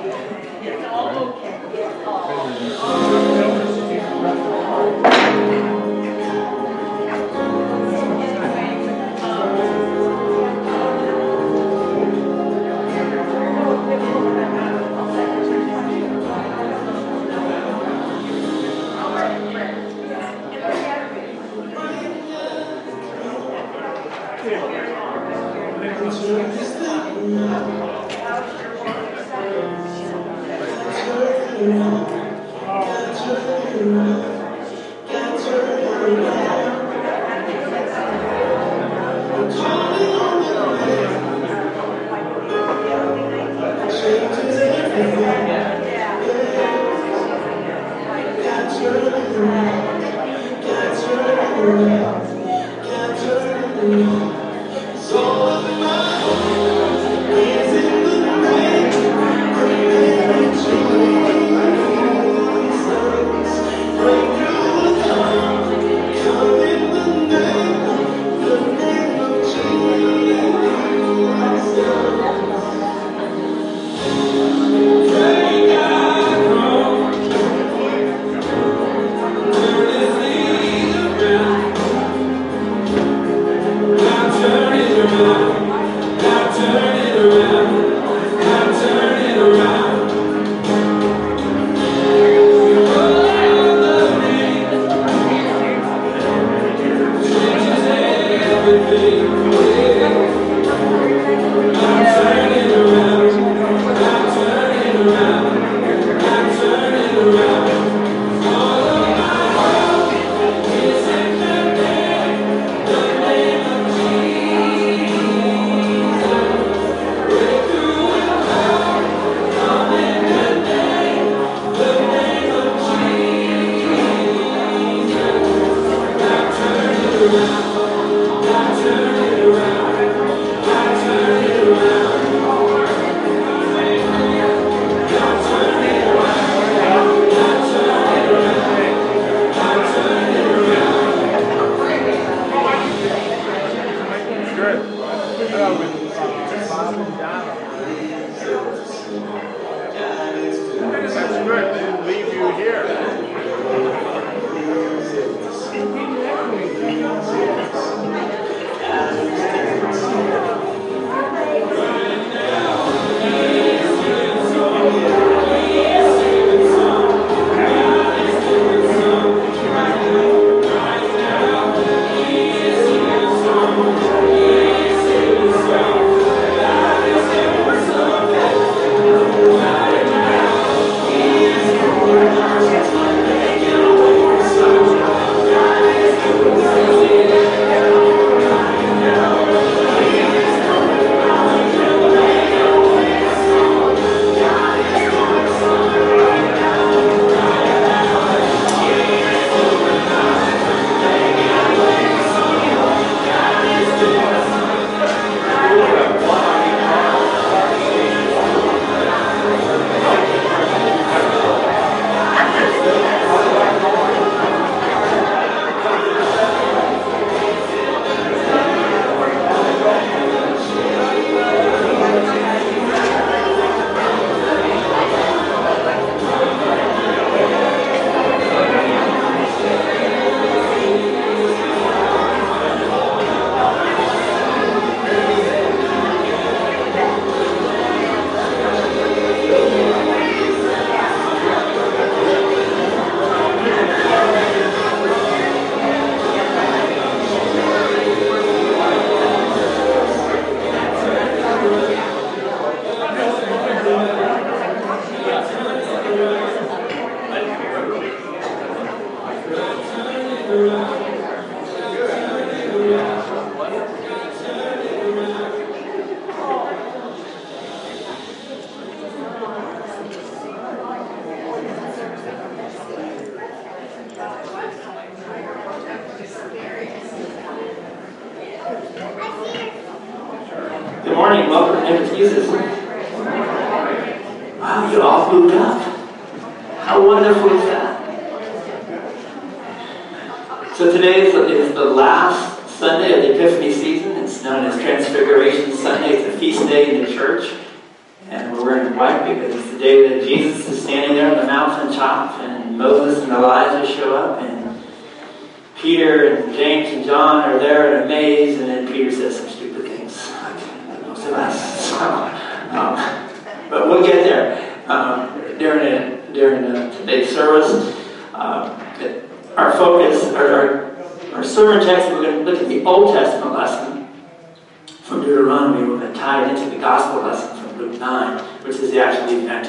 Sunday in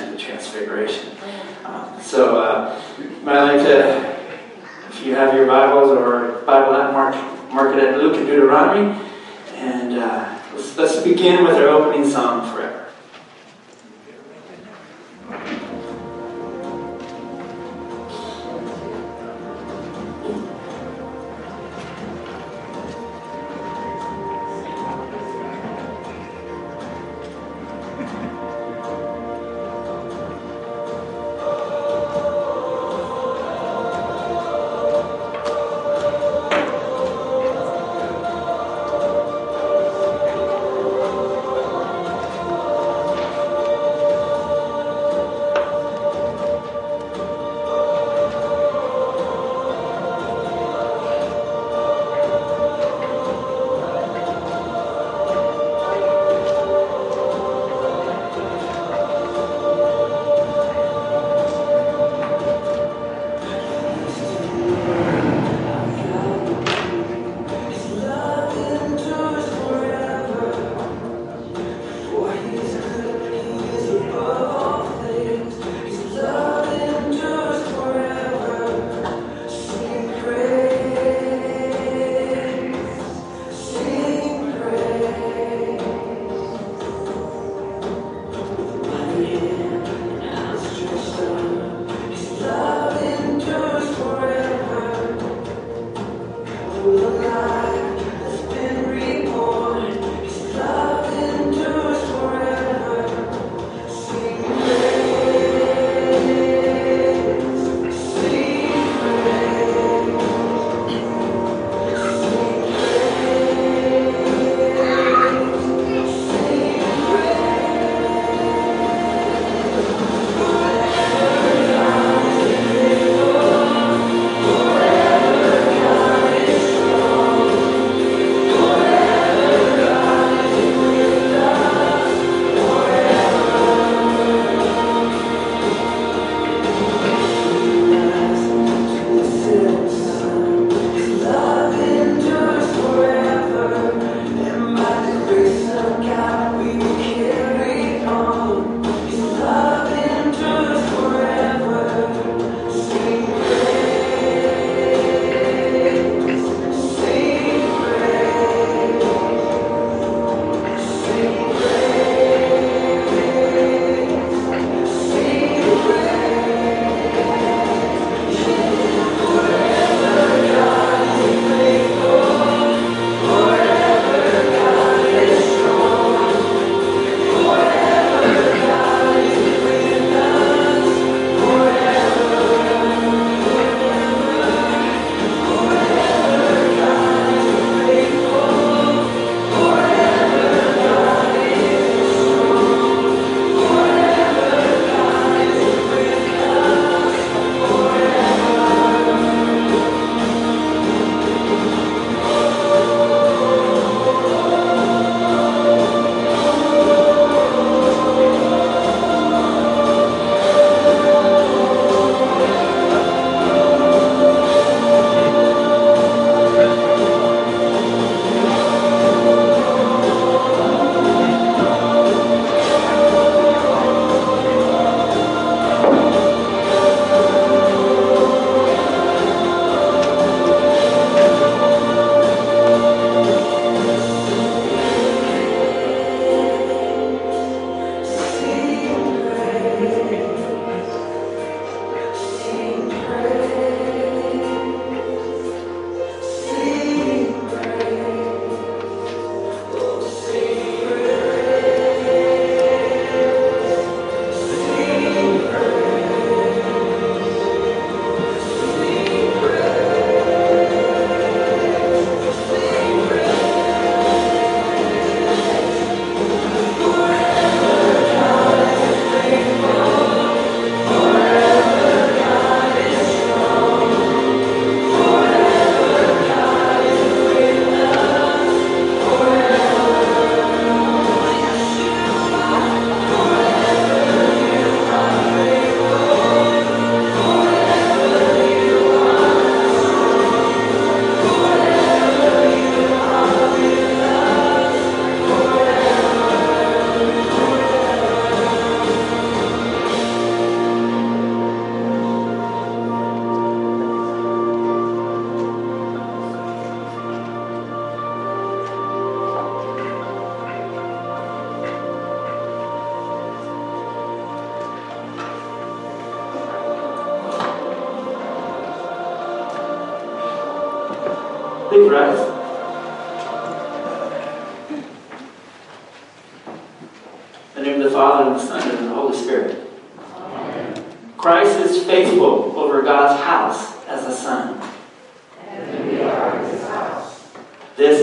the Transfiguration. Uh, so uh, I'd like to, if you have your Bibles or Bible app, mark, mark it at Luke and Deuteronomy. And uh, let's, let's begin with our opening psalm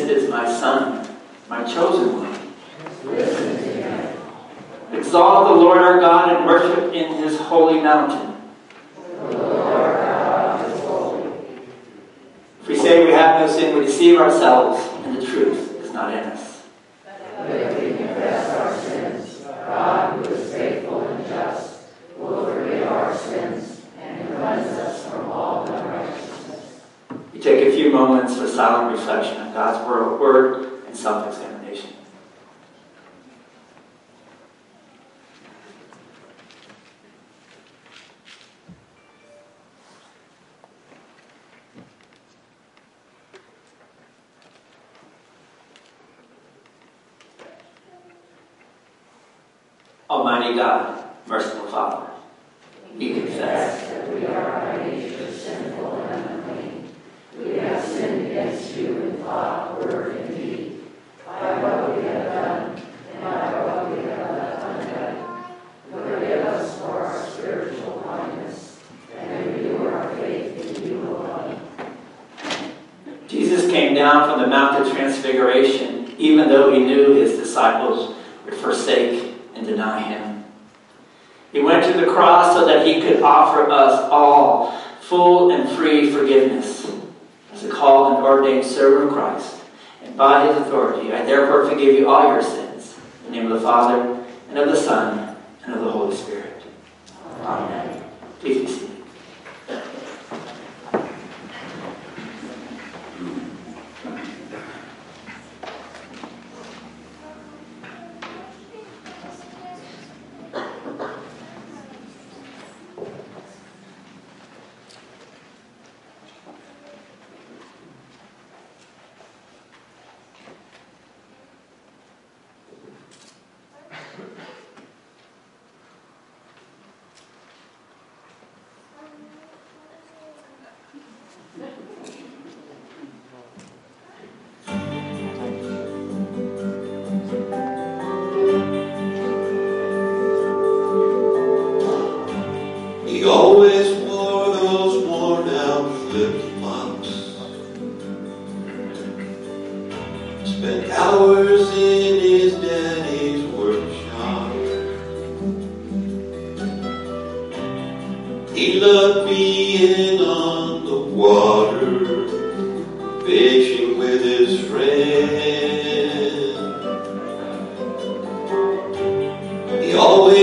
is my Son, my chosen one. Exalt the Lord our God and worship in his holy mountain. If we say we have no sin, we deceive ourselves, and the truth is not in us. moments of silent reflection on God's word and something's going to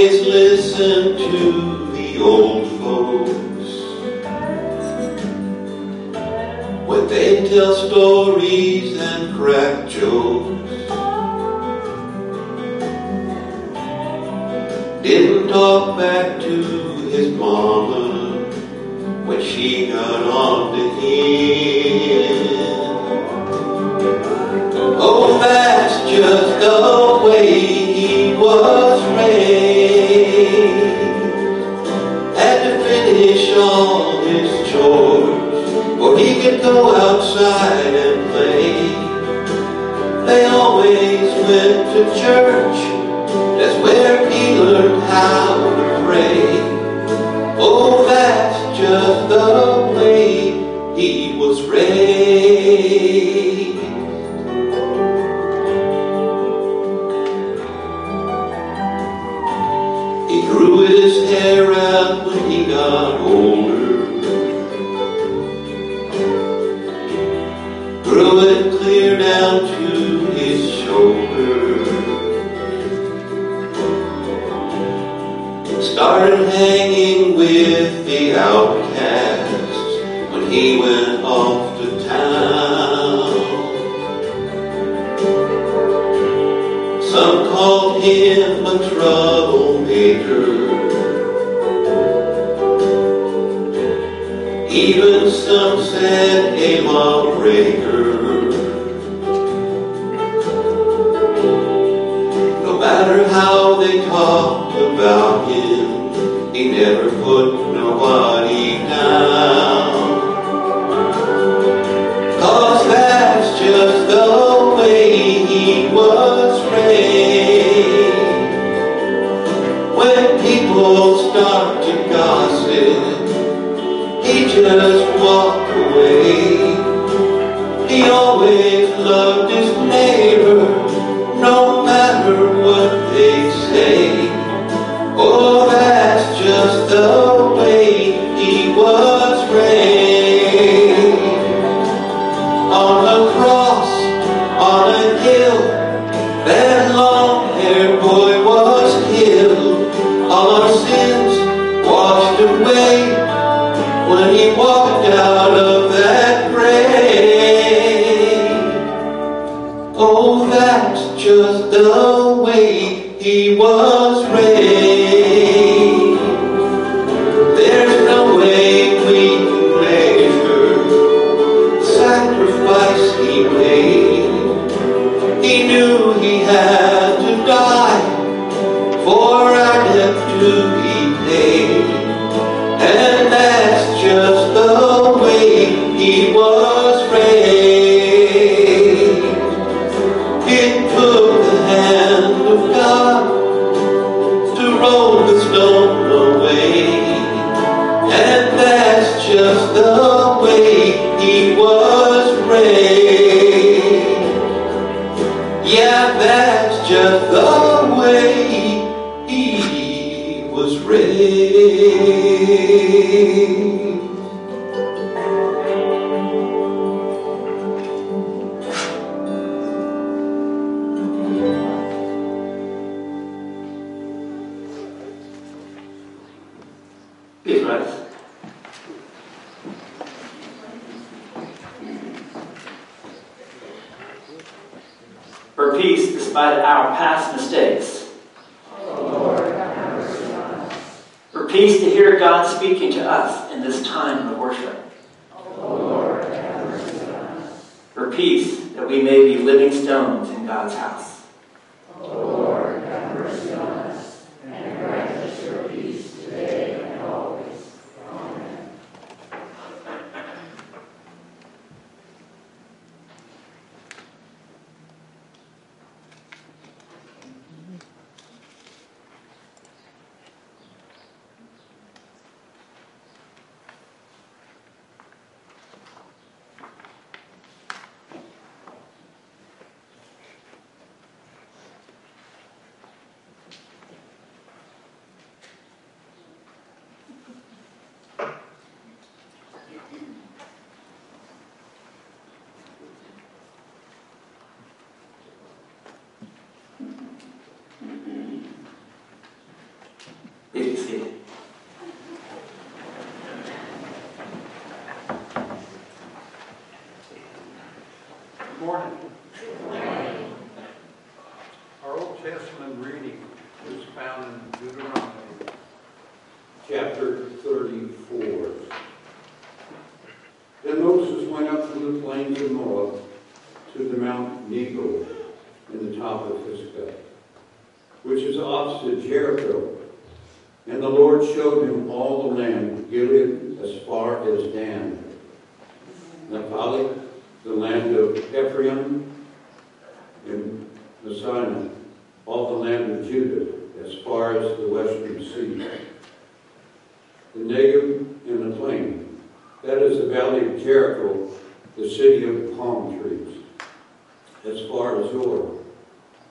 always listen to the old folks when they tell stories and crack jokes. Didn't talk back to his mama when she got on to him. Oh, that's just the way he was. on his chores for he could go outside and play. They always went to church That's where he learned how to pray. Oh, that's just the way he was raised. Chapter 34. Then Moses went up from the plains of Moab to the Mount Nebo in the top of Pisgah, which is opposite Jericho. And the Lord showed him all the land, Gilead as far as Dan, Naphtali, the land of Ephraim, and Manasseh, all the land of Judah, as far as the western sea, the Negev and the plain. That is the valley of Jericho, the city of palm trees, as far as Zoar.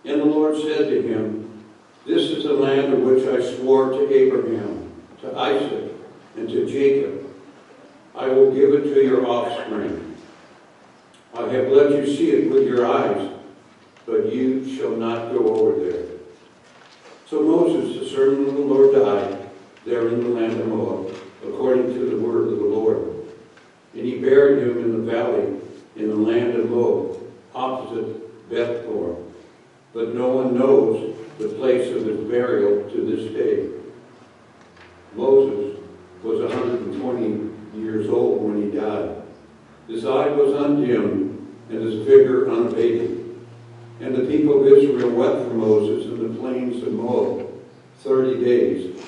And the Lord said to him, This is the land of which I swore to Abraham, to Isaac, and to Jacob. I will give it to your offspring. I have let you see it with your eyes, but you shall not go over there. So Moses, the servant of the Lord, died there in the land of Moab, according to the word of the Lord. And he buried him in the valley in the land of Moab, opposite Beth Peor. But no one knows the place of his burial to this day. Moses was 120 years old when he died. His eye was undimmed and his vigor unabated. And the people of Israel wept for Moses in the plains of Moab thirty days.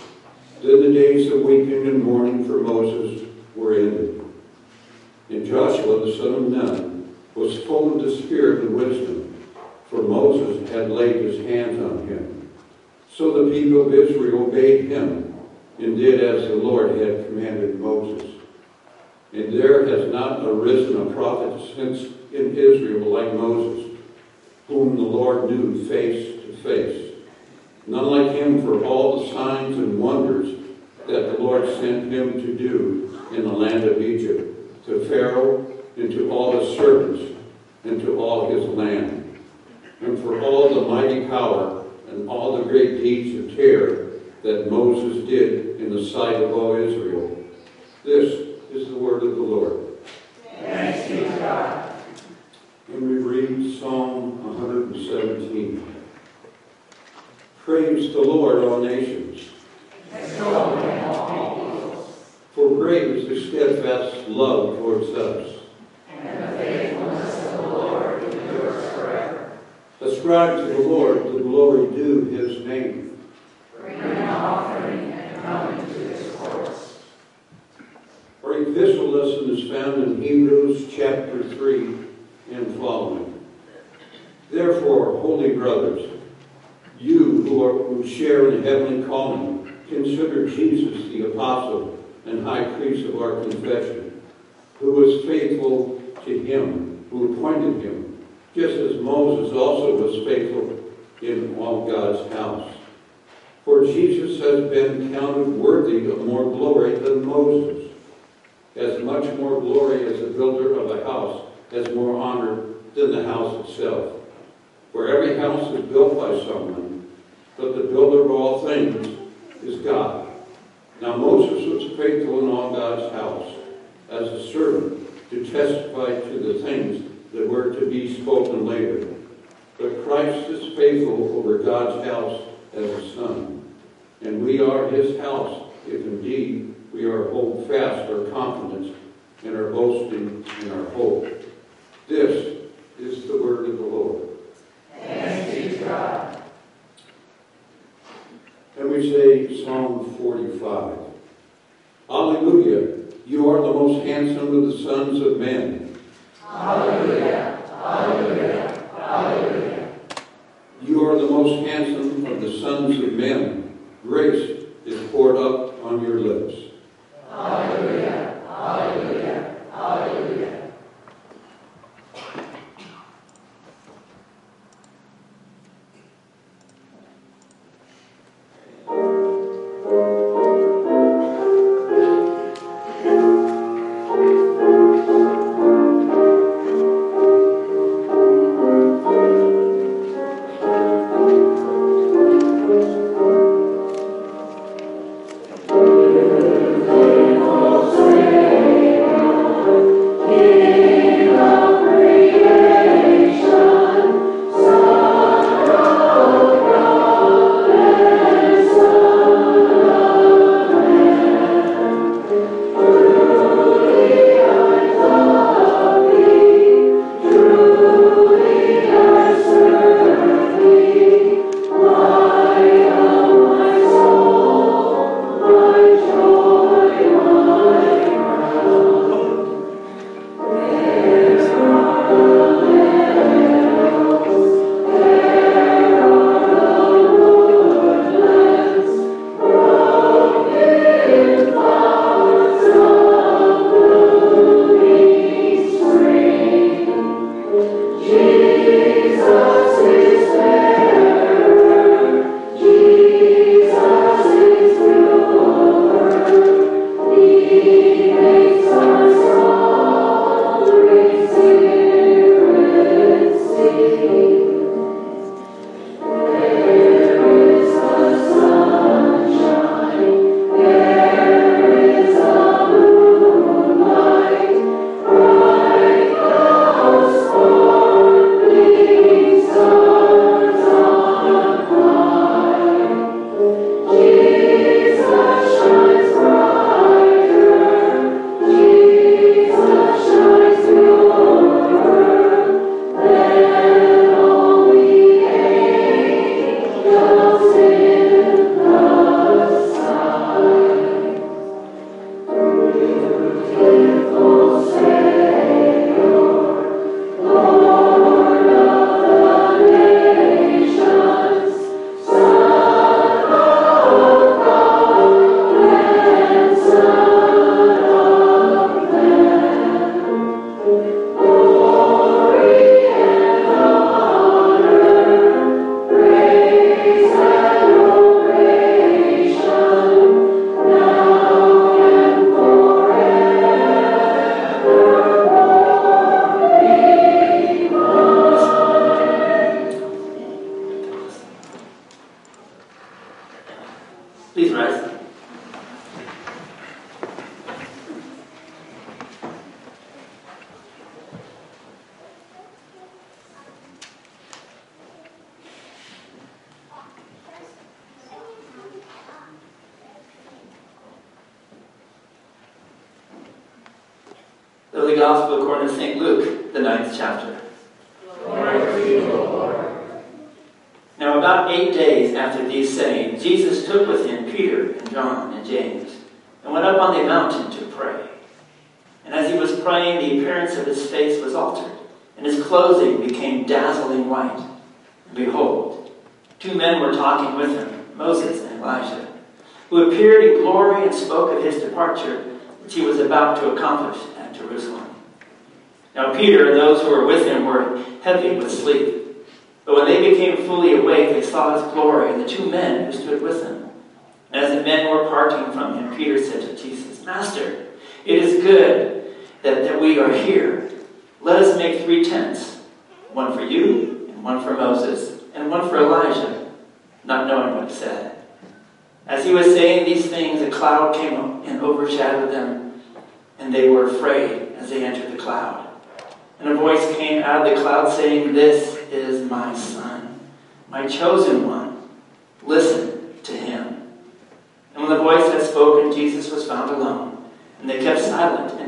Then the days of weeping and mourning for Moses were ended. And Joshua the son of Nun was full of the spirit of wisdom, for Moses had laid his hands on him. So the people of Israel obeyed him and did as the Lord had commanded Moses. And there has not arisen a prophet since in Israel like Moses, whom the Lord knew face to face. None like him for all the signs and wonders that the Lord sent him to do in the land of Egypt, to Pharaoh and to all his servants and to all his land, and for all the mighty power and all the great deeds of terror that Moses did in the sight of all Israel. This is the word of the Lord. Thanks be to God. And we read Psalm 117. Praise the Lord, all nations. For is the steadfast love towards us. and the faithfulness of the Lord endures forever. Ascribe to the Lord the glory due his name. Bring an offering and come into his courts. Our epistle lesson is found in Hebrews chapter 3 and following. Therefore, holy brothers, you who, are, who share in the heavenly calling, consider Jesus the apostle and high priest of our confession, who was faithful to him who appointed him, just as Moses also was faithful in all God's house. For Jesus has been counted worthy of more glory than Moses as much more glory as the builder of a house has more honor than the house itself. For every house is built by someone, but the builder of all things is God. Now Moses was faithful in all God's house as a servant to testify to the things that were to be spoken later. But Christ is faithful over God's house as a son. And we are his house if indeed we are hold fast our confidence and our boasting in our hope. This is the word of the Lord. Thanks be God. And we say Psalm 45. Alleluia, you are the most handsome of the sons of men. Hallelujah, hallelujah, hallelujah. You are the most handsome of the sons of men. Grace is poured up on your lips.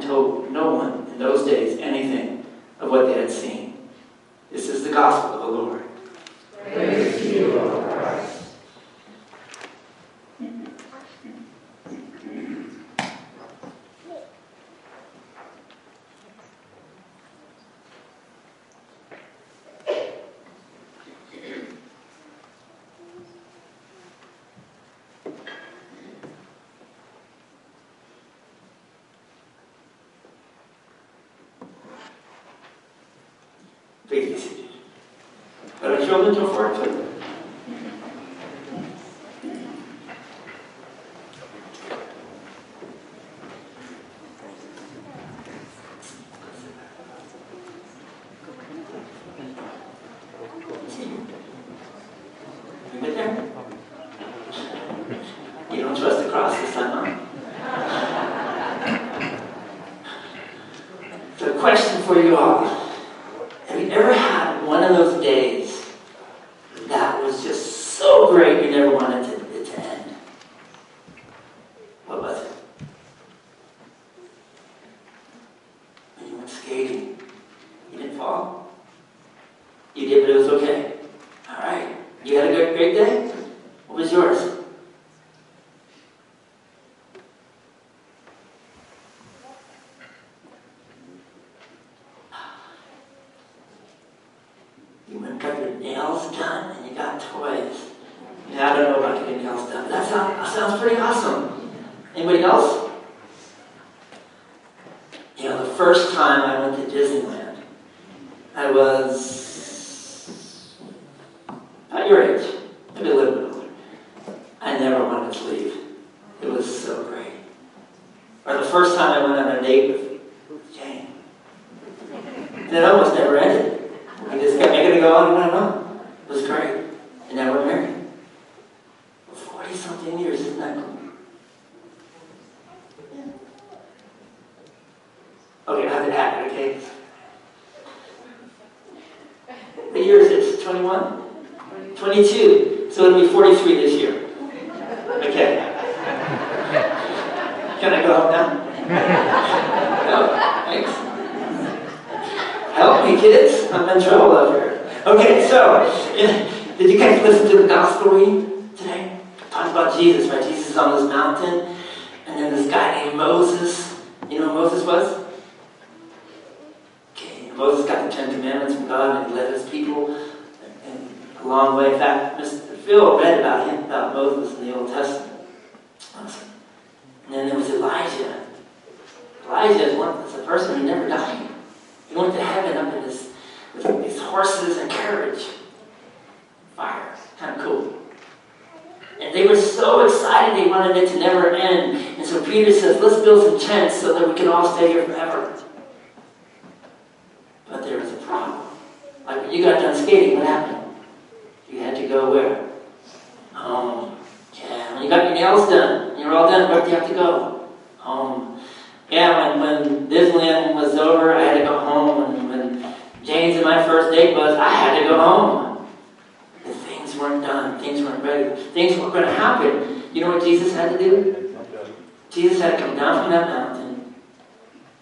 told no one in those days anything. had your nails done and you got toys. Yeah, I don't know about getting nails done. That sounds, that sounds pretty awesome. Anybody else? long way. In fact, Mr. Phil read about him, about Moses in the Old Testament. And then there was Elijah. Elijah is one is a person who never died. He went to heaven up in his with these horses and carriage. Fire. Kind of cool. And they were so excited they wanted it to never end. And so Peter says, let's build some tents so that we can all stay here forever. But there was a problem. Like when you got done skating, what happened? to go where? Home. Yeah, when you got your nails done, you're all done, where do you have to go? Home. Yeah, when, when Disneyland was over, I had to go home. And when Jane's and my first date was, I had to go home. The things weren't done. Things weren't ready. Things weren't going to happen. You know what Jesus had to do? Jesus had to come down from that mountain,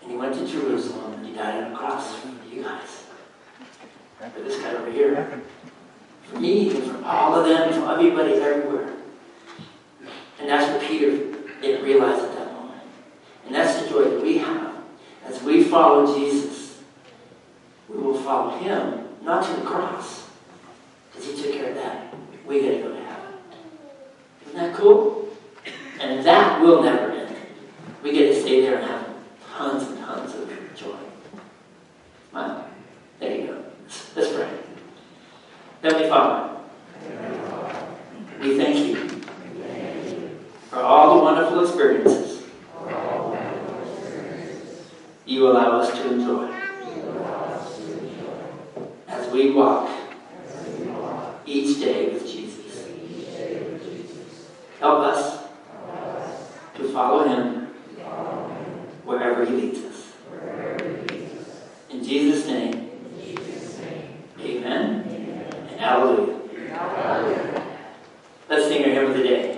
and he went to Jerusalem, and he died on a cross for you guys. For this guy over here. For me, and for all of them, for everybody everywhere. And that's what Peter didn't realize at that moment. And that's the joy that we have. As we follow Jesus, we will follow him, not to the cross, because he took care of that. We get to go to heaven. Isn't that cool? And that will never end. We get to stay there and have tons and tons of joy. Wow. There you go. Let's pray. Heavenly Father, we thank you for all the wonderful experiences you allow us to enjoy as we walk each day with Jesus. Help us to follow him wherever he leads us. In Jesus' name, amen and hallelujah. Let's sing our hymn of the day.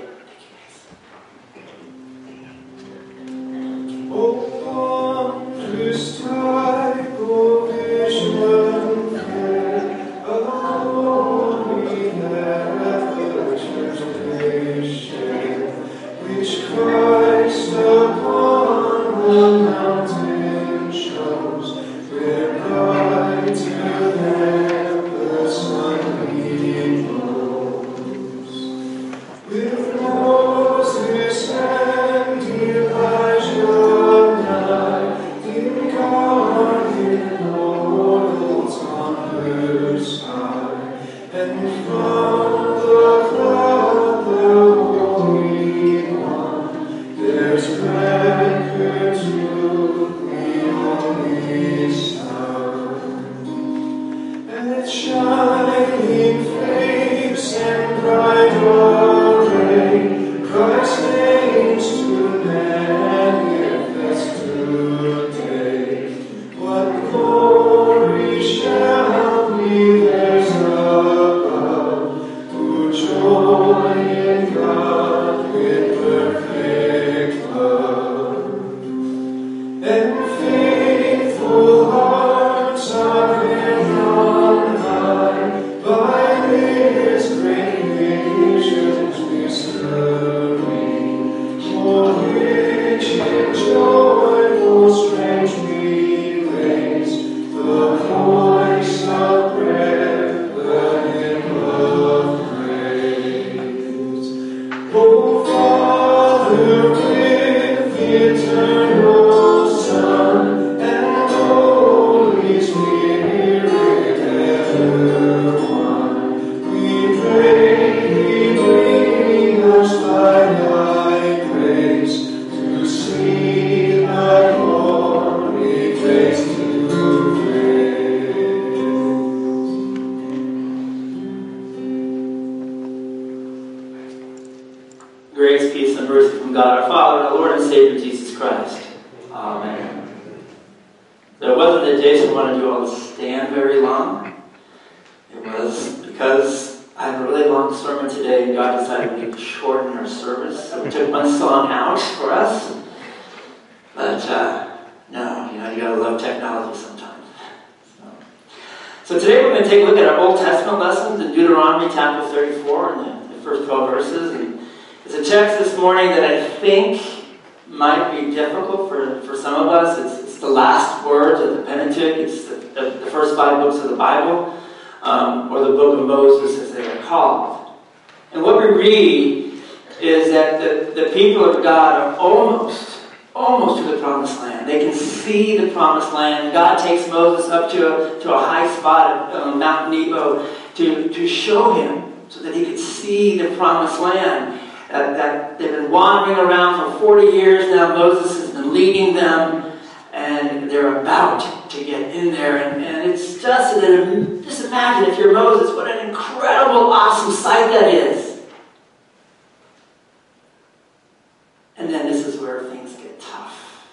Where things get tough.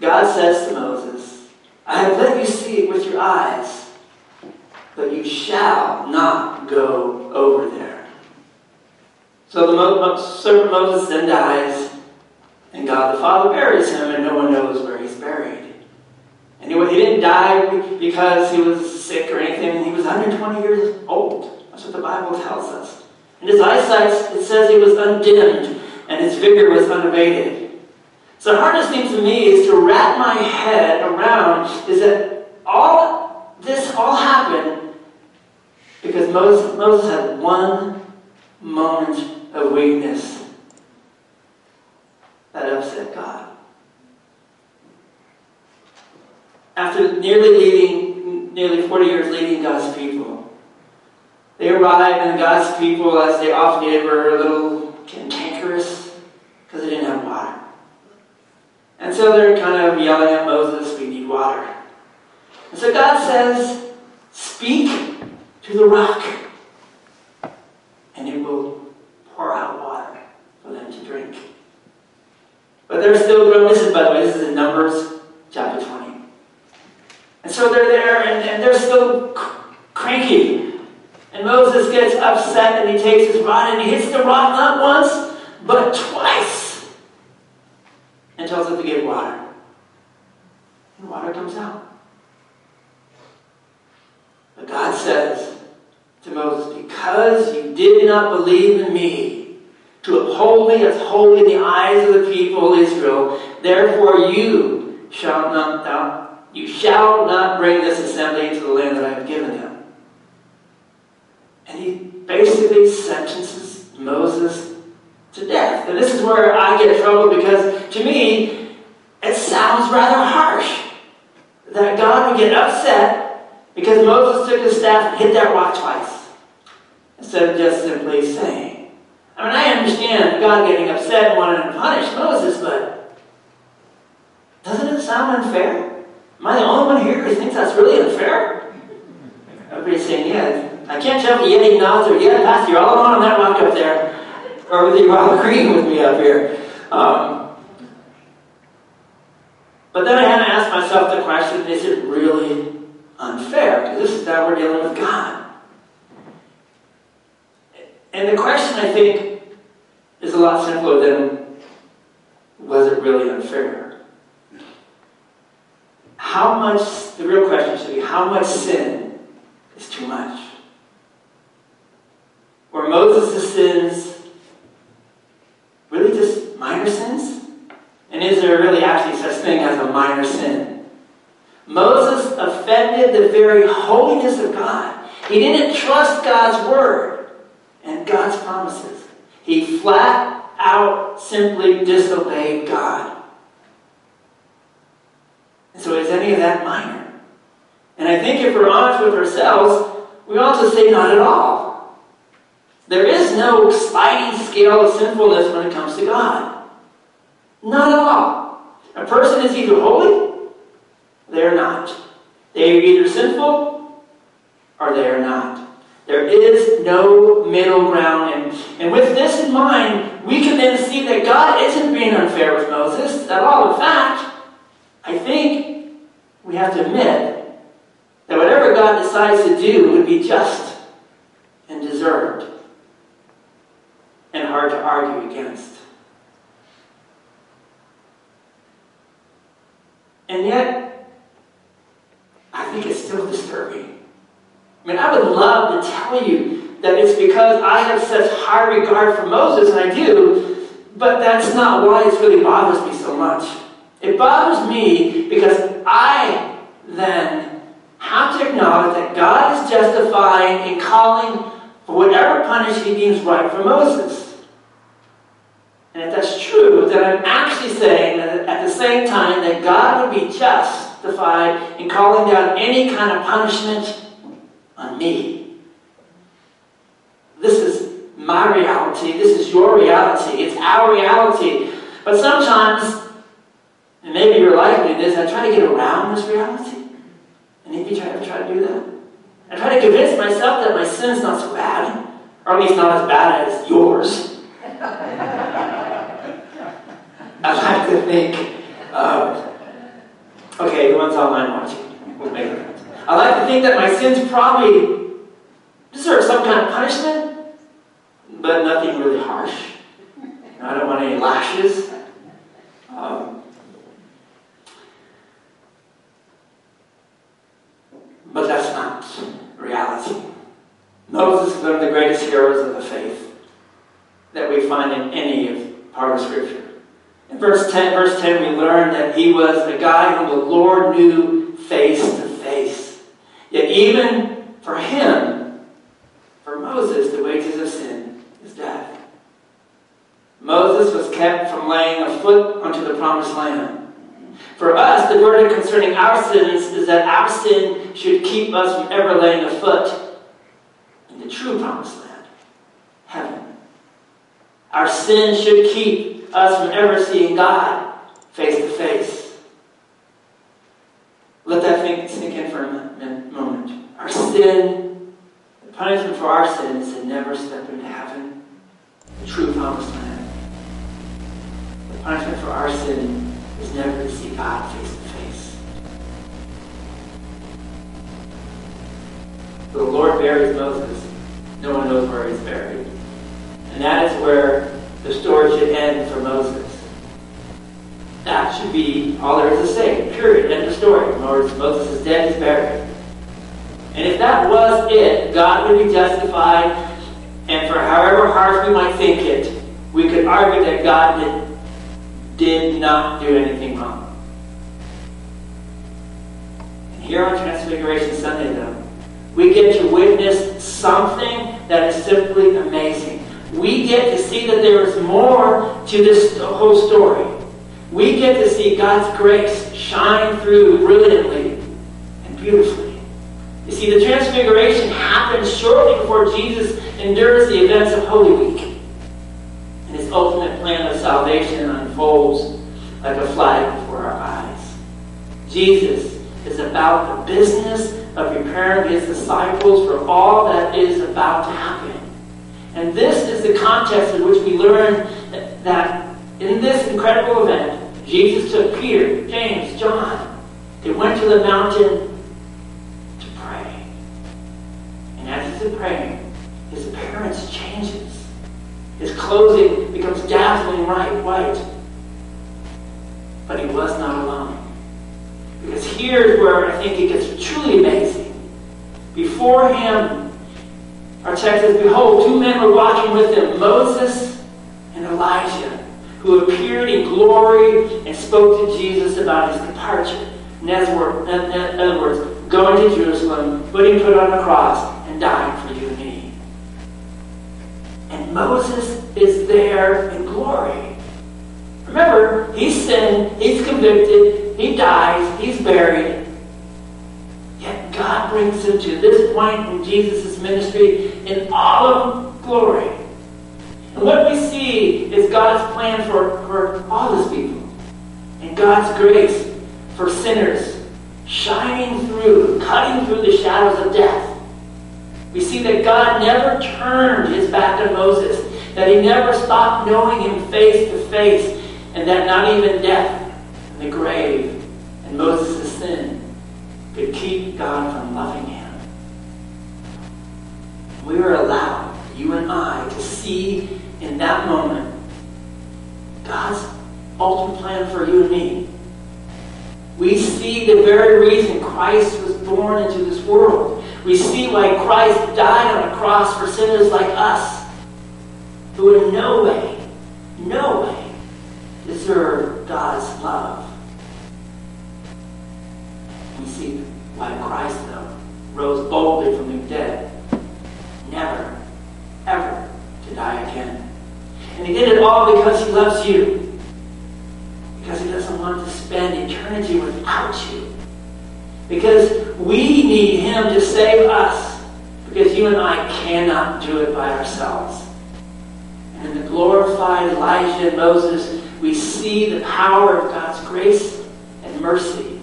God says to Moses, I have let you see it with your eyes, but you shall not go over there. So the servant Moses then dies, and God the Father buries him, and no one knows where he's buried. He, he didn't die because he was sick or anything. He was 120 years old. That's what the Bible tells us. And his eyesight, it says he was undimmed and his vigor was unabated. So the hardest thing to me is to wrap my head around is that all this all happened because Moses, Moses had one moment of weakness that upset God. After nearly leading, nearly 40 years leading God's people, they arrived, and God's people, as they often did, were a little cantankerous because they didn't have water. And so they're kind of yelling at Moses, we need water. And so God says, speak to the rock, and it will pour out water for them to drink. But they're still growing. This is, by the way, this is in Numbers chapter 20. And so they're there, and, and they're still cranky. And Moses gets upset, and he takes his rod, and he hits the rock not once, but twice. And tells it to get water. And water comes out. But God says to Moses, Because you did not believe in me, to uphold me as holy in the eyes of the people of Israel, therefore you shall not you shall not bring this assembly into the land that I have given them. And he basically sentences Moses to death. And this is where I get in trouble because to me, it sounds rather harsh that God would get upset because Moses took his staff and hit that rock twice instead of just simply saying. I mean, I understand God getting upset and wanting to punish Moses, but doesn't it sound unfair? Am I the only one here who thinks that's really unfair? Everybody's saying, yeah. I can't tell if Yeti nods or yeah, Pastor, you're all alone on that rock up there. Or whether you're all agreeing with me up here. Um, but then I had to ask myself the question, is it really unfair? This is now we're dealing with God. And the question, I think, is a lot simpler than was it really unfair? How much, the real question should be, how much sin is too much? Were Moses' sins really just minor sins? And is there really actually such thing as a minor sin? Moses offended the very holiness of God. He didn't trust God's word and God's promises. He flat out simply disobeyed God. And so is any of that minor? And I think if we're honest with ourselves, we ought to say not at all. There is no sliding scale of sinfulness when it comes to God. Not at all. A person is either holy, they are not. They are either sinful, or they are not. There is no middle ground. And, and with this in mind, we can then see that God isn't being unfair with Moses at all. In fact, I think we have to admit that whatever God decides to do would be just and deserved and hard to argue against. And yet, I think it's still disturbing. I mean, I would love to tell you that it's because I have such high regard for Moses, and I do, but that's not why it really bothers me so much. It bothers me because I then have to acknowledge that God is justifying in calling for whatever punishment he deems right for Moses. And if that's true, then I'm actually saying that at the same time that God would be justified in calling down any kind of punishment on me. This is my reality. This is your reality. It's our reality. But sometimes, and maybe you're like me this, I try to get around this reality. And if you try, ever try to do that? I try to convince myself that my sin's not so bad, or at least not as bad as yours. I like to think, um, okay, the ones online watching, we'll make it. I like to think that my sins probably deserve some kind of punishment, but nothing really harsh. I don't want any lashes. Um, But that's not reality. Moses is one of the greatest heroes of the faith that we find in any of part of Scripture. In verse 10, verse 10, we learn that he was a guy whom the Lord knew face. Even for him, for Moses, the wages of sin is death. Moses was kept from laying a foot onto the promised land. For us, the verdict concerning our sins is that our sin should keep us from ever laying a foot in the true promised land, heaven. Our sin should keep us from ever seeing God face to face. Let that sink in for a moment. Sin, the punishment for our sin is to never step into heaven, the true promised land. The punishment for our sin is never to see God face to face. The Lord buries Moses. No one knows where he's buried. And that is where the story should end for Moses. That should be all there is to say. Period. End of story. In other words, Moses is dead, he's buried. And if that was it, God would be justified, and for however harsh we might think it, we could argue that God did, did not do anything wrong. And here on Transfiguration Sunday, though, we get to witness something that is simply amazing. We get to see that there is more to this whole story. We get to see God's grace shine through brilliantly and beautifully. You see, the Transfiguration happens shortly before Jesus endures the events of Holy Week. And his ultimate plan of salvation unfolds like a flag before our eyes. Jesus is about the business of preparing his disciples for all that is about to happen. And this is the context in which we learn that in this incredible event, Jesus took Peter, James, John. They went to the mountain to pray. Praying, his appearance changes. His clothing becomes dazzling white. But he was not alone. Because here's where I think it gets truly amazing. Before him, our text says, Behold, two men were walking with him, Moses and Elijah, who appeared in glory and spoke to Jesus about his departure. In other words, going to Jerusalem, putting put on a cross, and dying for you and me. And Moses is there in glory. Remember, he's sinned, he's convicted, he dies, he's buried. Yet God brings him to this point in Jesus' ministry in all of glory. And what we see is God's plan for, for all his people. And God's grace for sinners shining through, cutting through the shadows of death. We see that God never turned his back on Moses, that he never stopped knowing him face to face, and that not even death and the grave and Moses' sin could keep God from loving him. We are allowed, you and I, to see in that moment God's ultimate plan for you and me. We see the very reason Christ was born into this world. We see why Christ died on a cross for sinners like us, who in no way, no way deserve God's love. We see why Christ, though, rose boldly from the dead, never, ever to die again. And he did it all because he loves you. Because he doesn't want to spend eternity without you. Because we need him to save us. Because you and I cannot do it by ourselves. And in the glorified Elijah and Moses, we see the power of God's grace and mercy.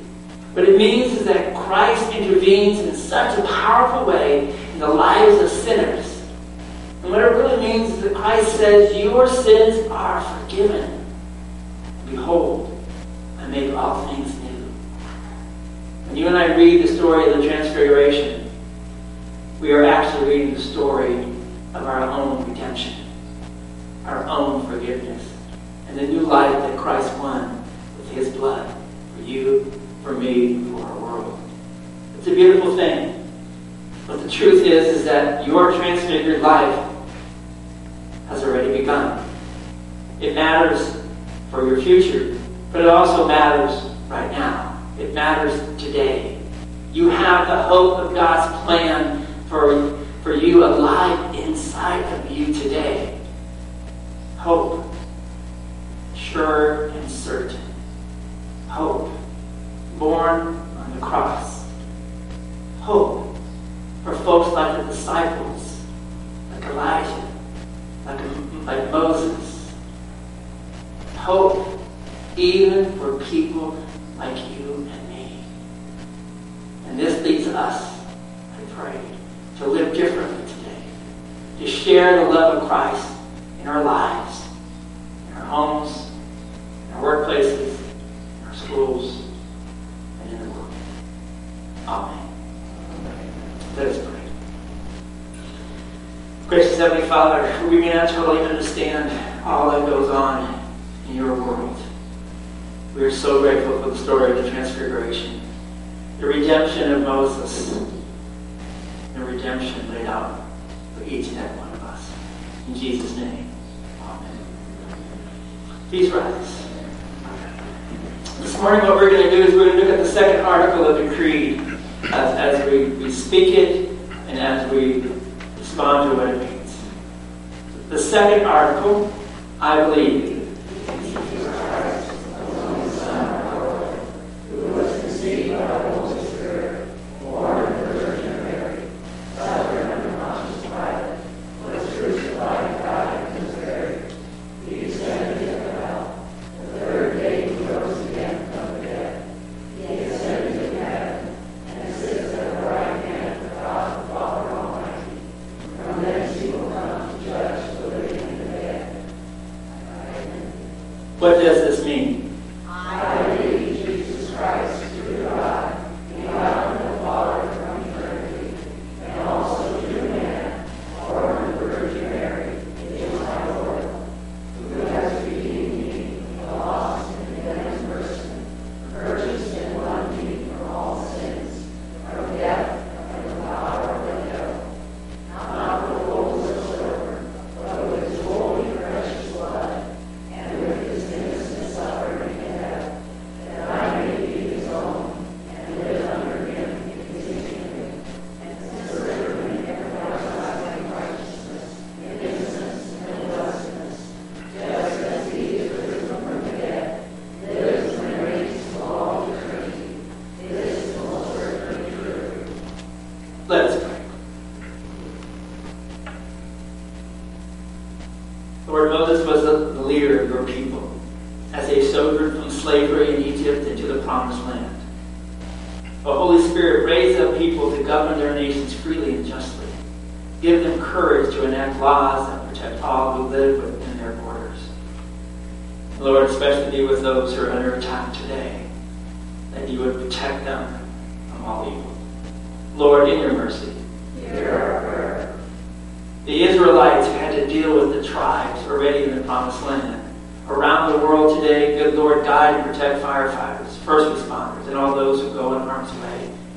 What it means is that Christ intervenes in such a powerful way in the lives of sinners. And what it really means is that Christ says, Your sins are forgiven. Behold, I make all things. When you and I read the story of the Transfiguration, we are actually reading the story of our own redemption, our own forgiveness, and the new life that Christ won with his blood for you, for me, for our world. It's a beautiful thing. But the truth is, is that your transfigured life has already begun. It matters for your future, but it also matters right now. It matters today. You have the hope of God's plan for, for you alive inside of you today. Hope, sure and certain. Hope, born on the cross. Hope for folks like the disciples, like Elijah, like, like Moses. Hope even for people like you. And this leads us, I pray, to live differently today, to share the love of Christ in our lives, in our homes, in our workplaces, in our schools, and in the world. Amen. Let us pray. Gracious Heavenly Father, we may not totally understand all that goes on in your world. We are so grateful for the story of the Transfiguration, the redemption of Moses, the redemption laid out for each and every one of us. In Jesus' name, Amen. Please rise. This morning, what we're going to do is we're going to look at the second article of the Creed as, as we, we speak it and as we respond to what it means. The second article, I believe,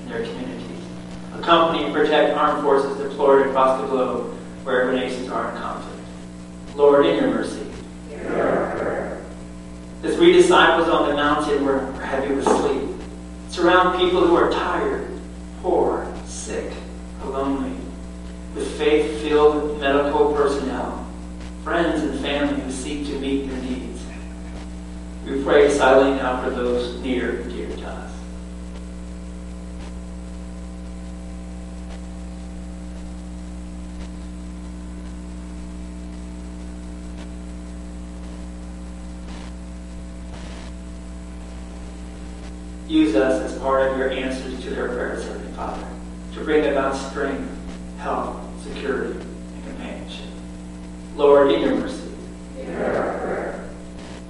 in their communities. Accompany and protect armed forces deployed across the globe wherever nations are in conflict. Lord, in your mercy. The three disciples on the mountain were heavy with sleep. Surround people who are tired, poor, sick, lonely, with faith-filled medical personnel, friends and family who seek to meet their needs. We pray silently now for those near and dear to us. Use us as part of your answers to their prayers, Heavenly Father, to bring about strength, health, security, and companionship. Lord, in your mercy.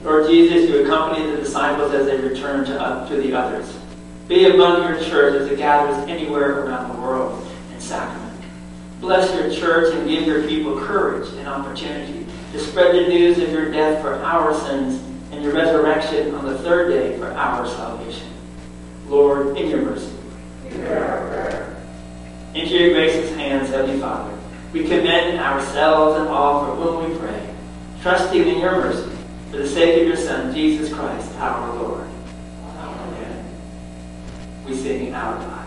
Lord Jesus, you accompany the disciples as they return to, uh, to the others. Be among your church as it gathers anywhere around the world in sacrament. Bless your church and give your people courage and opportunity to spread the news of your death for our sins and your resurrection on the third day for our salvation. Lord, in your mercy. Into your gracious hands, Heavenly Father, we commend ourselves and all for whom we pray, trusting in your mercy for the sake of your Son, Jesus Christ, our Lord. Amen. We sing our God.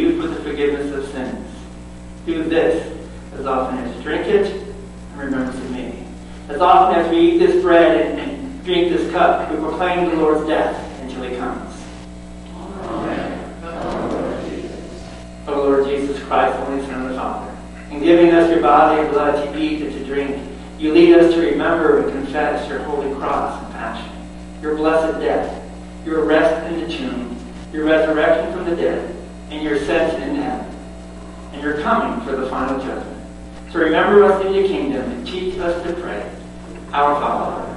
Shed for the forgiveness of sins. Do this as often as you drink it in remembrance of me. As often as we eat this bread and, and drink this cup, we proclaim the Lord's death until he comes. Amen. O Lord Jesus Christ, only Son of the Father, in giving us your body and blood to eat and to drink, you lead us to remember and confess your holy cross and passion, your blessed death, your rest in the tomb, your resurrection from the dead, and your ascension in heaven, and your coming for the final judgment. So remember us in your kingdom and teach us to pray. Our Father,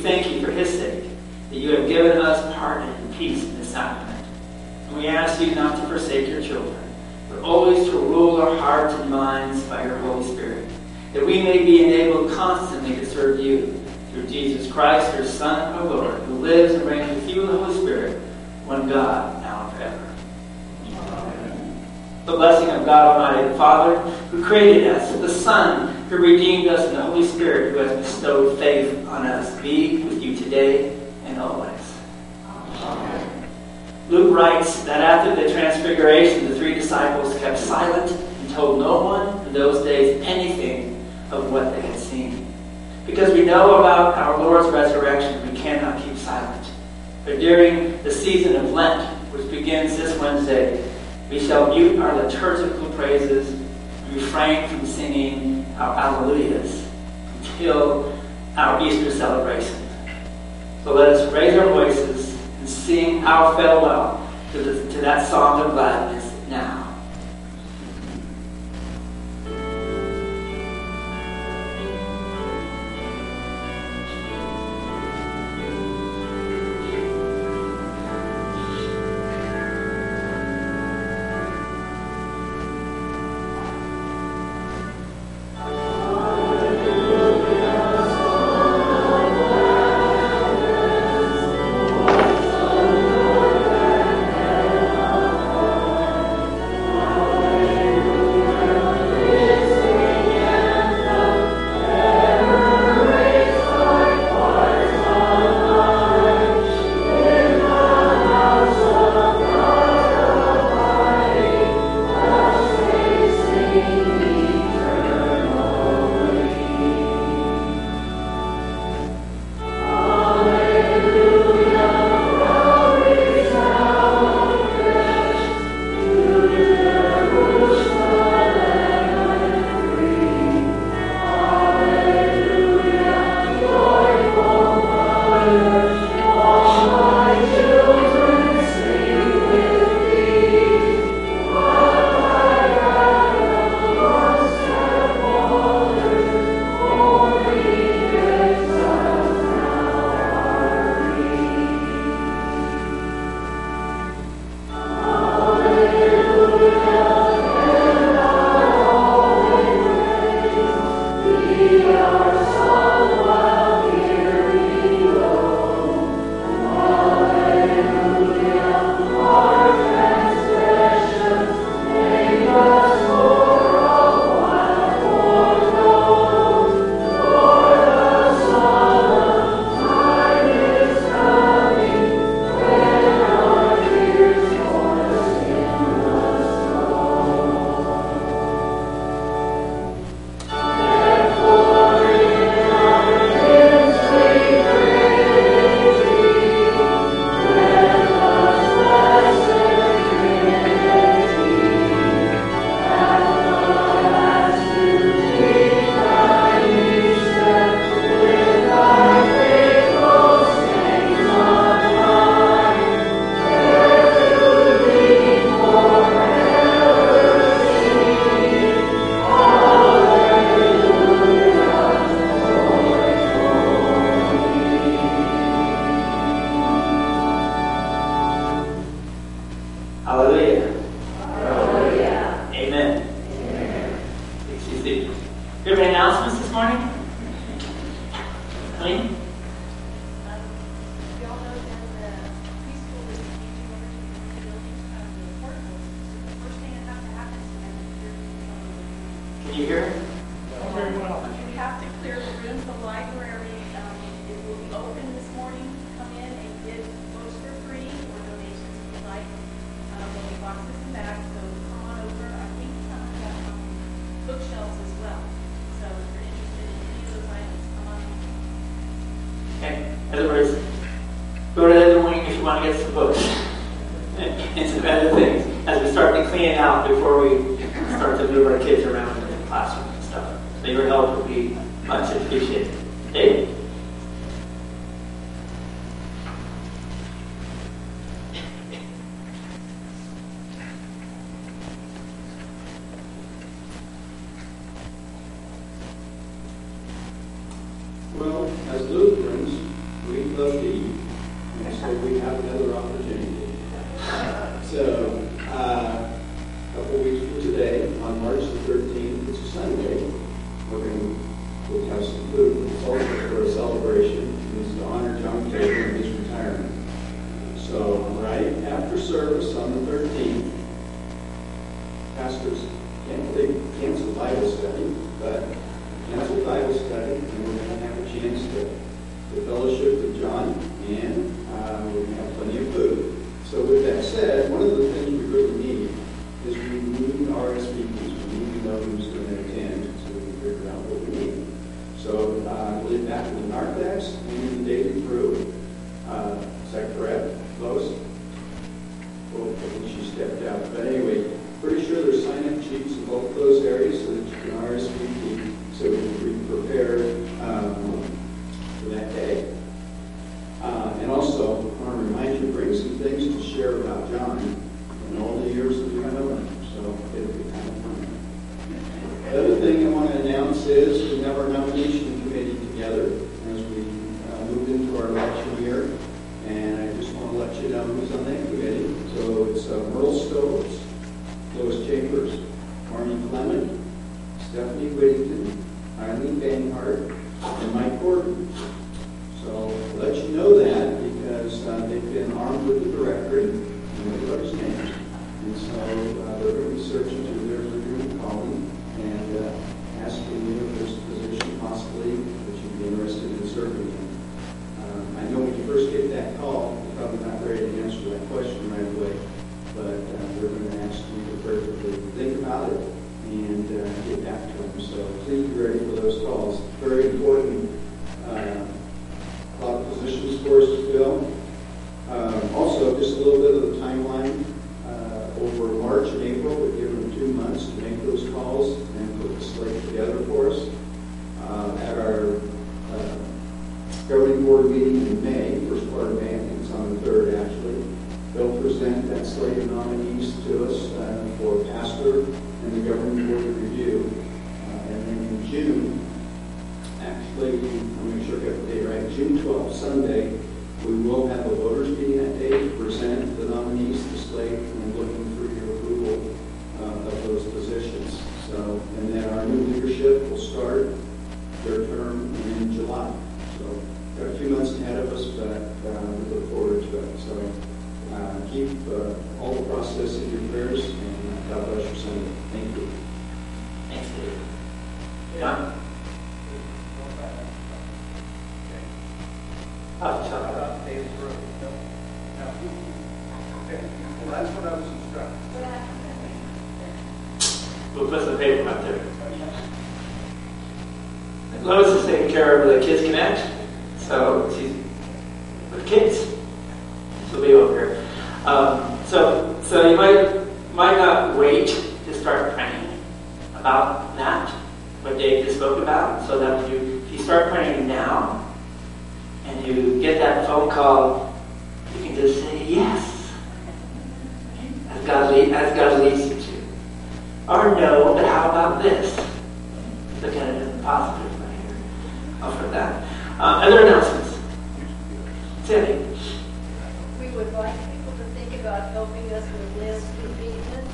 we thank you for his sake that you have given us pardon and peace in the sacrament. And we ask you not to forsake your children, but always to rule our hearts and minds by your Holy Spirit, that we may be enabled constantly to serve you through Jesus Christ, your Son, our Lord, who lives and reigns with you in the Holy Spirit, one God, now and forever. The blessing of God Almighty, the Father, who created us, the Son, who redeemed us, in the Holy Spirit, who has bestowed faith on us, be with you today and always. Amen. Luke writes that after the transfiguration, the three disciples kept silent and told no one in those days anything of what they had seen. Because we know about our Lord's resurrection, we cannot keep silent. But during the season of Lent, which begins this Wednesday, we shall mute our liturgical praises refrain from singing our Alleluias until our Easter celebration. So let us raise our voices and sing our farewell to, the, to that song of gladness now. That, what Dave just spoke about, so that you if you start praying now, and you get that phone call, you can just say yes, as God lead, as God leads you to. Or no, but how about this? Look at it in the positive right here. Offer that. Uh, other announcements? Sandy? We would like people to think about helping us with landscape maintenance.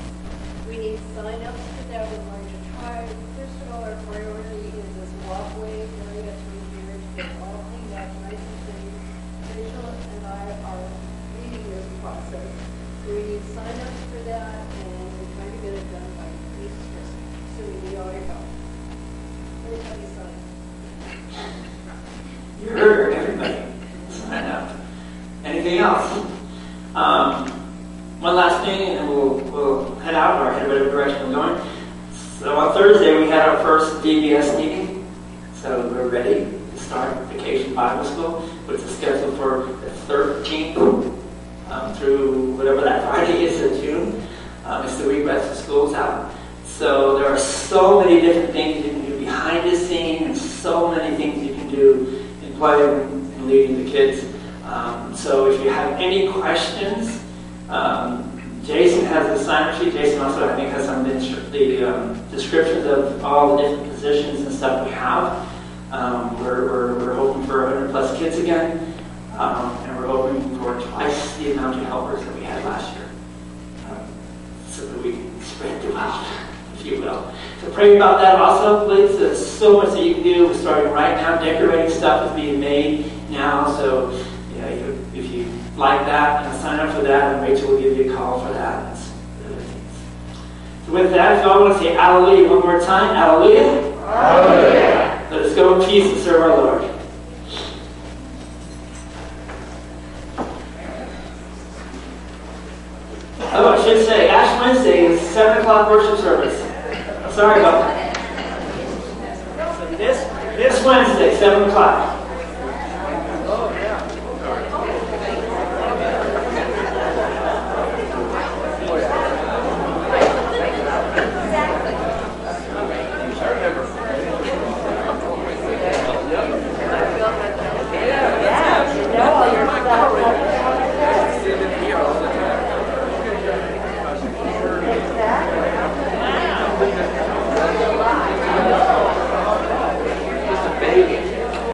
We need sign-ups for that. First of all, our priority is this walkway area to get all cleaned up, nice and clean. Rachel and I are leading this process. We need sign-ups for that, and we're trying to get it done by Easter. So we need all your help. Everybody sign. You heard everybody. Sign up. Anything else? Um, one last thing, and then we'll, we'll head out or head whatever direction we're going. So on Thursday, we had our first VBS meeting. So we're ready to start Vacation Bible School, which is scheduled for the 13th um, through whatever that Friday is in June. Um, it's the week after school's out. So there are so many different things you can do behind the scene and so many things you can do in playing and leading the kids. Um, so if you have any questions, um, Jason has the sign sheet. Jason also, I think, has some of the um, descriptions of all the different positions and stuff we have. Um, we're, we're, we're hoping for 100 plus kids again, um, and we're hoping for twice the amount of helpers that we had last year, um, so that we can spread the wealth, if you will. So pray about that also, please. There's so much that you can do. We're starting right now. Decorating stuff is being made now, so you if you like that and sign up for that, and Rachel will give you a call for that. So with that, if y'all want to say Alleluia one more time, Alleluia. Hallelujah. Let us go in peace and serve our Lord. Oh, I should say, Ash Wednesday is 7 o'clock worship service. Sorry about that. This, this Wednesday, 7 o'clock.